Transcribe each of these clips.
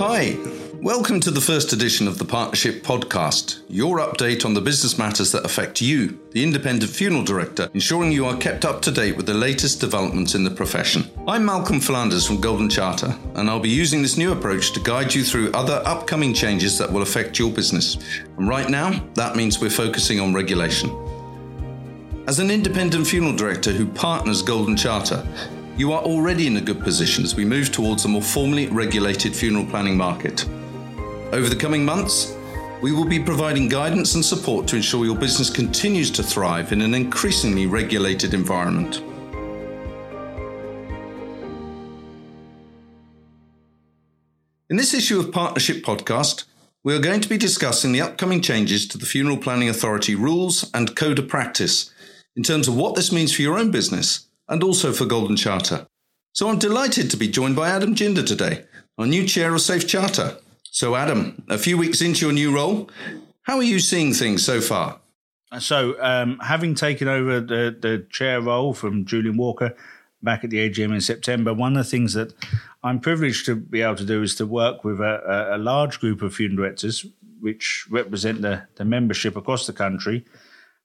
Hi, welcome to the first edition of the Partnership Podcast, your update on the business matters that affect you, the independent funeral director, ensuring you are kept up to date with the latest developments in the profession. I'm Malcolm Flanders from Golden Charter, and I'll be using this new approach to guide you through other upcoming changes that will affect your business. And right now, that means we're focusing on regulation. As an independent funeral director who partners Golden Charter, you are already in a good position as we move towards a more formally regulated funeral planning market. Over the coming months, we will be providing guidance and support to ensure your business continues to thrive in an increasingly regulated environment. In this issue of Partnership Podcast, we are going to be discussing the upcoming changes to the Funeral Planning Authority rules and code of practice in terms of what this means for your own business and also for Golden Charter. So I'm delighted to be joined by Adam Ginder today, our new chair of Safe Charter. So, Adam, a few weeks into your new role, how are you seeing things so far? So, um, having taken over the, the chair role from Julian Walker back at the AGM in September, one of the things that I'm privileged to be able to do is to work with a, a large group of funeral directors, which represent the, the membership across the country.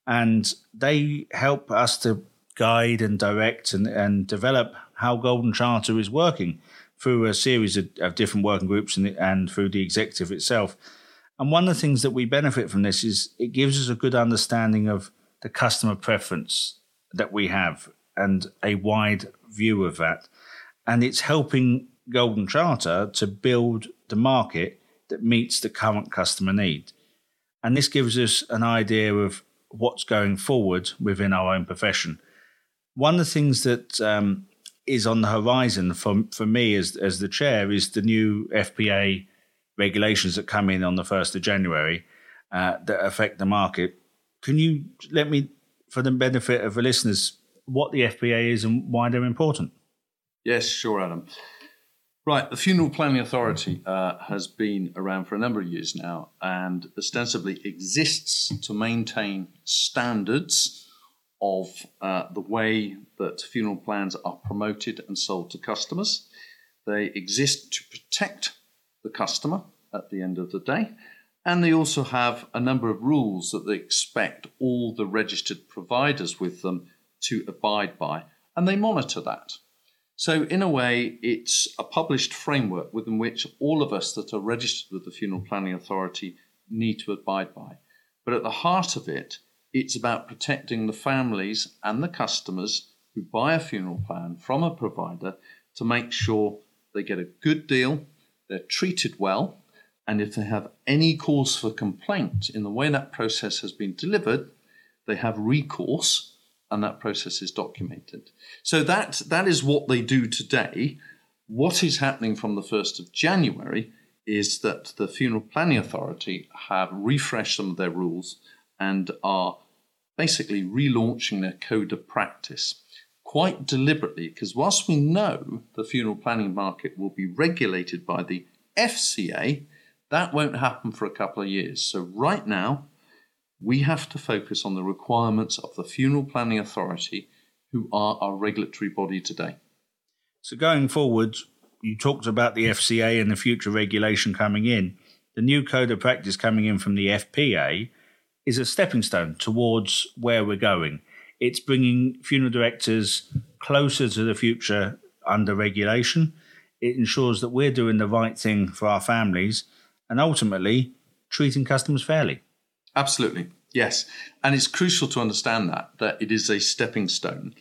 And they help us to guide and direct and, and develop how Golden Charter is working through a series of, of different working groups and, and through the executive itself. And one of the things that we benefit from this is it gives us a good understanding of the customer preference that we have and a wide view of that. And it's helping Golden Charter to build the market that meets the current customer need. And this gives us an idea of what's going forward within our own profession one of the things that um, is on the horizon for for me as as the chair is the new FPA regulations that come in on the first of January uh, that affect the market. Can you let me, for the benefit of the listeners, what the FPA is and why they're important? Yes, sure, Adam. Right, the Funeral Planning Authority uh, has been around for a number of years now and ostensibly exists to maintain standards of uh, the way that funeral plans are promoted and sold to customers. They exist to protect the customer at the end of the day, and they also have a number of rules that they expect all the registered providers with them to abide by, and they monitor that. So, in a way, it's a published framework within which all of us that are registered with the Funeral Planning Authority need to abide by. But at the heart of it it's about protecting the families and the customers who buy a funeral plan from a provider to make sure they get a good deal, they're treated well, and if they have any cause for complaint in the way that process has been delivered, they have recourse and that process is documented. So that, that is what they do today. What is happening from the 1st of January is that the Funeral Planning Authority have refreshed some of their rules and are basically relaunching their code of practice quite deliberately because whilst we know the funeral planning market will be regulated by the FCA, that won't happen for a couple of years. So, right now, we have to focus on the requirements of the Funeral Planning Authority, who are our regulatory body today. So, going forward, you talked about the FCA and the future regulation coming in. The new code of practice coming in from the FPA is a stepping stone towards where we're going. It's bringing funeral directors closer to the future under regulation. It ensures that we're doing the right thing for our families and ultimately treating customers fairly. Absolutely. Yes. And it's crucial to understand that, that it is a stepping stone.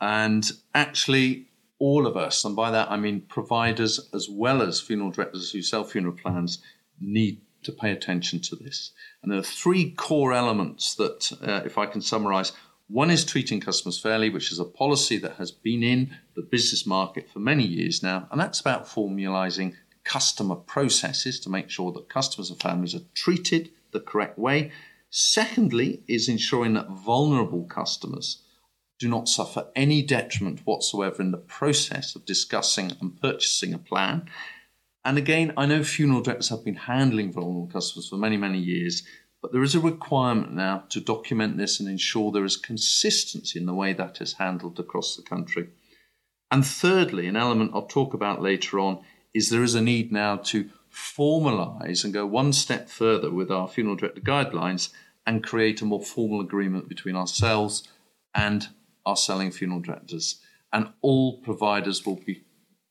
And actually, all of us, and by that I mean providers as well as funeral directors who sell funeral plans, need to pay attention to this. And there are three core elements that, uh, if I can summarize, one is treating customers fairly, which is a policy that has been in the business market for many years now, and that's about formalizing customer processes to make sure that customers and families are treated the correct way. Secondly, is ensuring that vulnerable customers do not suffer any detriment whatsoever in the process of discussing and purchasing a plan. And again, I know funeral directors have been handling vulnerable customers for many, many years, but there is a requirement now to document this and ensure there is consistency in the way that is handled across the country. And thirdly, an element I'll talk about later on is there is a need now to formalise and go one step further with our funeral director guidelines and create a more formal agreement between ourselves and our selling funeral directors. And all providers will be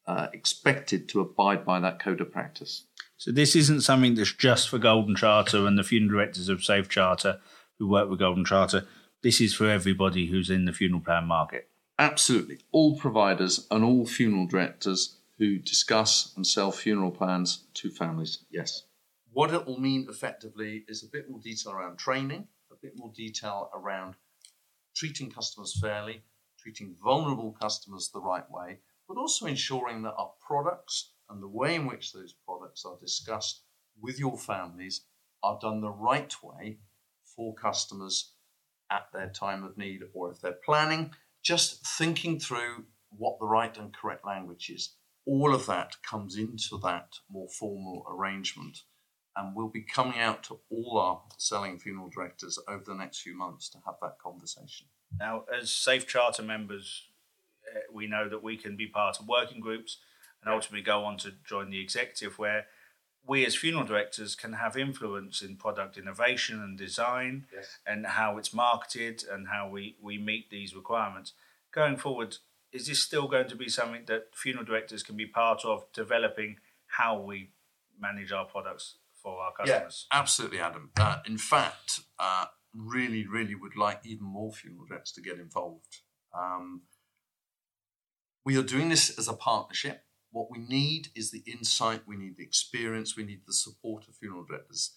uh, expected to abide by that code of practice. So this isn't something that's just for Golden Charter and the funeral directors of SAIFCharter who work with Golden Charter. This is for everybody who's in the funeral plan market. Absolutely. All providers and all funeral directors who discuss and sell funeral plans to families, yes. What it will mean effectively is a bit more detail around training, a bit more detail around treating customers fairly, treating vulnerable customers the right way, but also ensuring that our products and the way in which those products are discussed with your families are done the right way for customers at their time of need or if they're planning, just thinking through what the right and correct language is. All of that comes into that more formal arrangement and we'll be coming out to all our selling funeral directors over the next few months to have that conversation. Now, as SAIFCharter members, we know that we can be part of working groups and ultimately go on to join the executive, where we as funeral directors can have influence in product innovation and design yes. and how it's marketed and how we, we meet these requirements. Going forward, is this still going to be something that funeral directors can be part of developing how we manage our products for our customers? Yeah, absolutely, Adam. Uh, in fact, uh, really, really would like even more funeral directors to get involved. Um, we are doing this as a partnership. What we need is the insight, we need the experience, we need the support of funeral directors.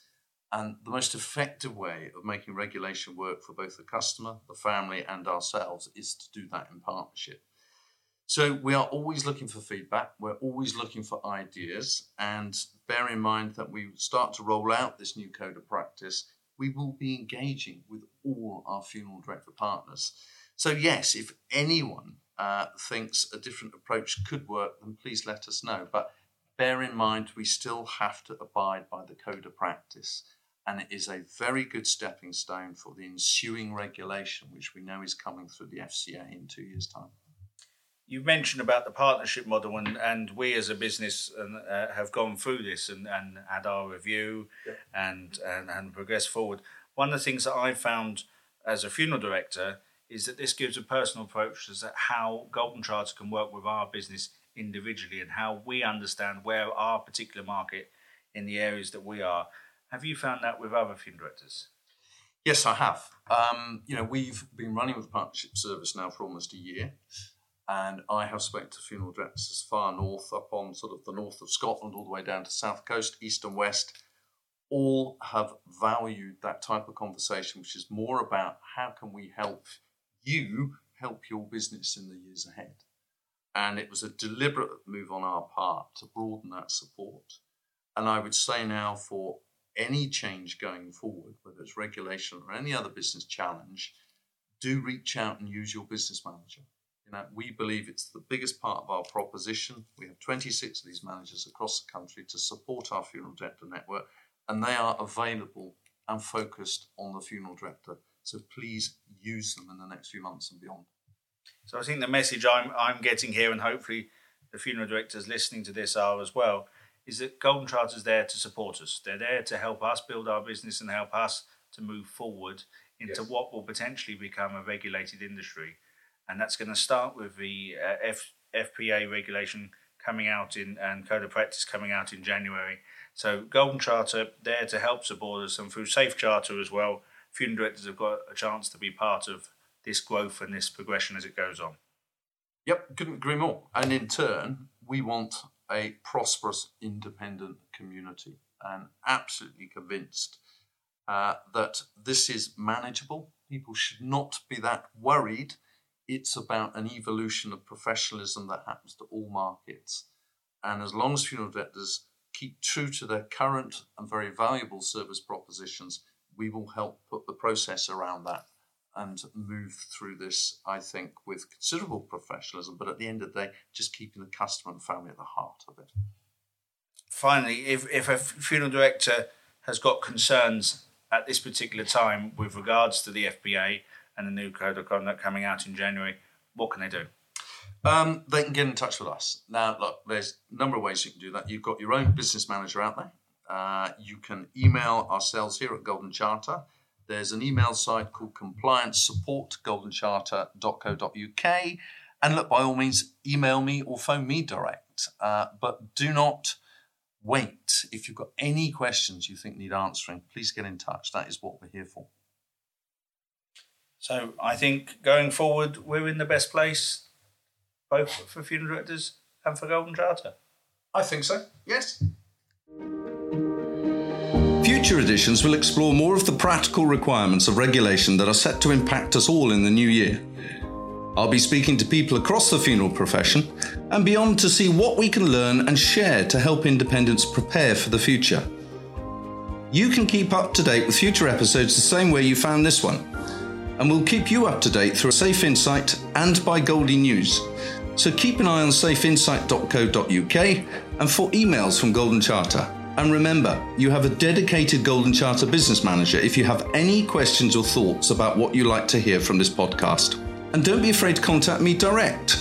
And the most effective way of making regulation work for both the customer, the family, and ourselves is to do that in partnership. So we are always looking for feedback. We're always looking for ideas. And bear in mind that we start to roll out this new code of practice, we will be engaging with all our funeral director partners. So, yes, if anyone uh, thinks a different approach could work, then please let us know. But bear in mind, we still have to abide by the code of practice. And it is a very good stepping stone for the ensuing regulation, which we know is coming through the FCA in two years' time. You mentioned about the partnership model, and, and we as a business uh, have gone through this and, and had our review yeah. and, and, and progressed forward. One of the things that I found as a funeral director is that this gives a personal approach to how Golden Charter can work with our business individually and how we understand where our particular market in the areas that we are. Have you found that with other funeral directors? Yes, I have. Um, you know, we've been running with the partnership service now for almost a year, and I have spoken to funeral directors as far north, up on sort of the north of Scotland, all the way down to south coast, east and west. All have valued that type of conversation, which is more about how can we help you help your business in the years ahead. And it was a deliberate move on our part to broaden that support. And I would say now for any change going forward, whether it's regulation or any other business challenge, do reach out and use your business manager. You know, we believe it's the biggest part of our proposition. We have 26 of these managers across the country to support our funeral director network, and they are available and focused on the funeral director so please use them in the next few months and beyond. So I think the message I'm I'm getting here, and hopefully the funeral directors listening to this are as well, is that Golden Charter is there to support us. They're there to help us build our business and help us to move forward into yes. what will potentially become a regulated industry. And that's going to start with the uh, F, FPA regulation coming out in and code of practice coming out in January. So Golden Charter there to help support us, and through SAIFCharter as well, funeral directors have got a chance to be part of this growth and this progression as it goes on. Yep, couldn't agree more. And in turn, we want a prosperous, independent community and absolutely convinced uh, that this is manageable. People should not be that worried. It's about an evolution of professionalism that happens to all markets. And as long as funeral directors keep true to their current and very valuable service propositions, we will help put the process around that and move through this, I think, with considerable professionalism, but at the end of the day, just keeping the customer and family at the heart of it. Finally, if, if a funeral director has got concerns at this particular time with regards to the FPA and the new code of conduct coming out in January, what can they do? Um, they can get in touch with us. Now, look, there's a number of ways you can do that. You've got your own business manager out there. Uh, you can email ourselves here at Golden Charter. There's an email site called compliance support goldencharter.co.uk. And look, by all means, email me or phone me direct. Uh, but do not wait. If you've got any questions you think need answering, please get in touch. That is what we're here for. So I think going forward, we're in the best place, both for funeral directors and for Golden Charter. I think so, yes. Future editions will explore more of the practical requirements of regulation that are set to impact us all in the new year. I'll be speaking to people across the funeral profession and beyond to see what we can learn and share to help independents prepare for the future. You can keep up to date with future episodes the same way you found this one, and we'll keep you up to date through SAIFInsight and by Goldie News. So keep an eye on saifinsight.co.uk and for emails from Golden Charter. And remember, you have a dedicated Golden Charter business manager if you have any questions or thoughts about what you like to hear from this podcast. And don't be afraid to contact me direct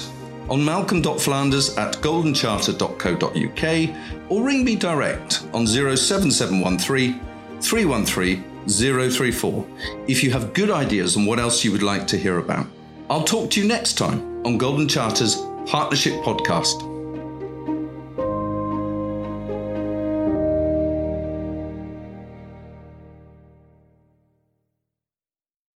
on malcolm.flanders at goldencharter.co.uk or ring me direct on 07713 313 034 if you have good ideas on what else you would like to hear about. I'll talk to you next time on Golden Charter's Partnership Podcast.